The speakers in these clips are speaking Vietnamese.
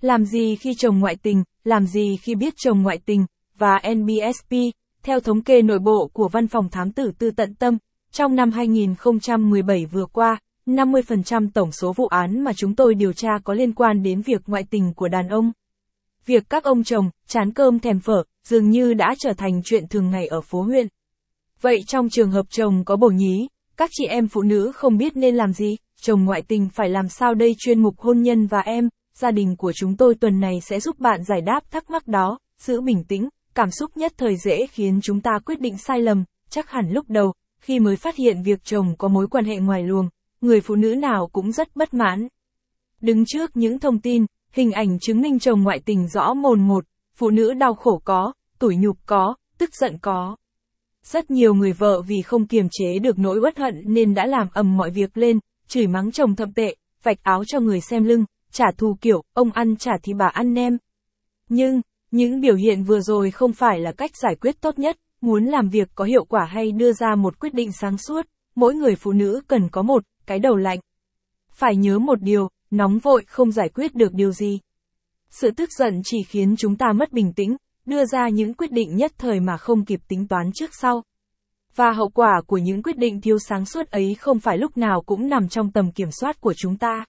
Làm gì khi chồng ngoại tình, làm gì khi biết chồng ngoại tình, và NBSP, theo thống kê nội bộ của Văn phòng Thám tử Tư Tận Tâm, trong năm 2017 vừa qua, 50% tổng số vụ án mà chúng tôi điều tra có liên quan đến việc ngoại tình của đàn ông. Việc các ông chồng, chán cơm thèm phở, dường như đã trở thành chuyện thường ngày ở phố huyện. Vậy trong trường hợp chồng có bổ nhí, các chị em phụ nữ không biết nên làm gì, chồng ngoại tình phải làm sao đây chuyên mục hôn nhân và em, gia đình của chúng tôi tuần này sẽ giúp bạn giải đáp thắc mắc đó, giữ bình tĩnh, cảm xúc nhất thời dễ khiến chúng ta quyết định sai lầm, chắc hẳn lúc đầu, khi mới phát hiện việc chồng có mối quan hệ ngoài luồng, người phụ nữ nào cũng rất bất mãn. Đứng trước những thông tin, hình ảnh chứng minh chồng ngoại tình rõ mồn một, phụ nữ đau khổ có, tủi nhục có, tức giận có. Rất nhiều người vợ vì không kiềm chế được nỗi uất hận nên đã làm ầm mọi việc lên, chửi mắng chồng thậm tệ, vạch áo cho người xem lưng, trả thù kiểu, ông ăn trả thì bà ăn nem. Nhưng, những biểu hiện vừa rồi không phải là cách giải quyết tốt nhất, muốn làm việc có hiệu quả hay đưa ra một quyết định sáng suốt, mỗi người phụ nữ cần có một, cái đầu lạnh. Phải nhớ một điều, nóng vội không giải quyết được điều gì. Sự tức giận chỉ khiến chúng ta mất bình tĩnh, đưa ra những quyết định nhất thời mà không kịp tính toán trước sau. Và hậu quả của những quyết định thiếu sáng suốt ấy không phải lúc nào cũng nằm trong tầm kiểm soát của chúng ta.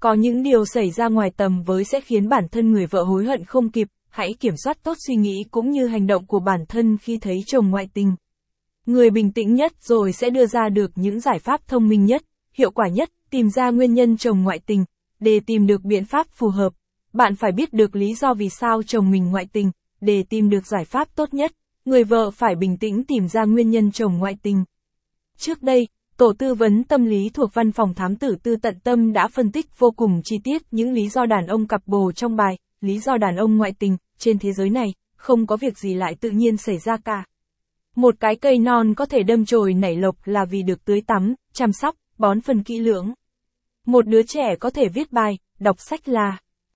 Có những điều xảy ra ngoài tầm với sẽ khiến bản thân người vợ hối hận không kịp, hãy kiểm soát tốt suy nghĩ cũng như hành động của bản thân khi thấy chồng ngoại tình. Người bình tĩnh nhất rồi sẽ đưa ra được những giải pháp thông minh nhất, hiệu quả nhất, tìm ra nguyên nhân chồng ngoại tình, để tìm được biện pháp phù hợp. Bạn phải biết được lý do vì sao chồng mình ngoại tình, để tìm được giải pháp tốt nhất, người vợ phải bình tĩnh tìm ra nguyên nhân chồng ngoại tình. Trước đây, Tổ tư vấn tâm lý thuộc văn phòng thám tử tư tận tâm đã phân tích vô cùng chi tiết những lý do đàn ông cặp bồ trong bài, lý do đàn ông ngoại tình, trên thế giới này, không có việc gì lại tự nhiên xảy ra cả. Một cái cây non có thể đâm chồi nảy lộc là vì được tưới tắm, chăm sóc, bón phân kỹ lưỡng. Một đứa trẻ có thể viết bài, đọc sách là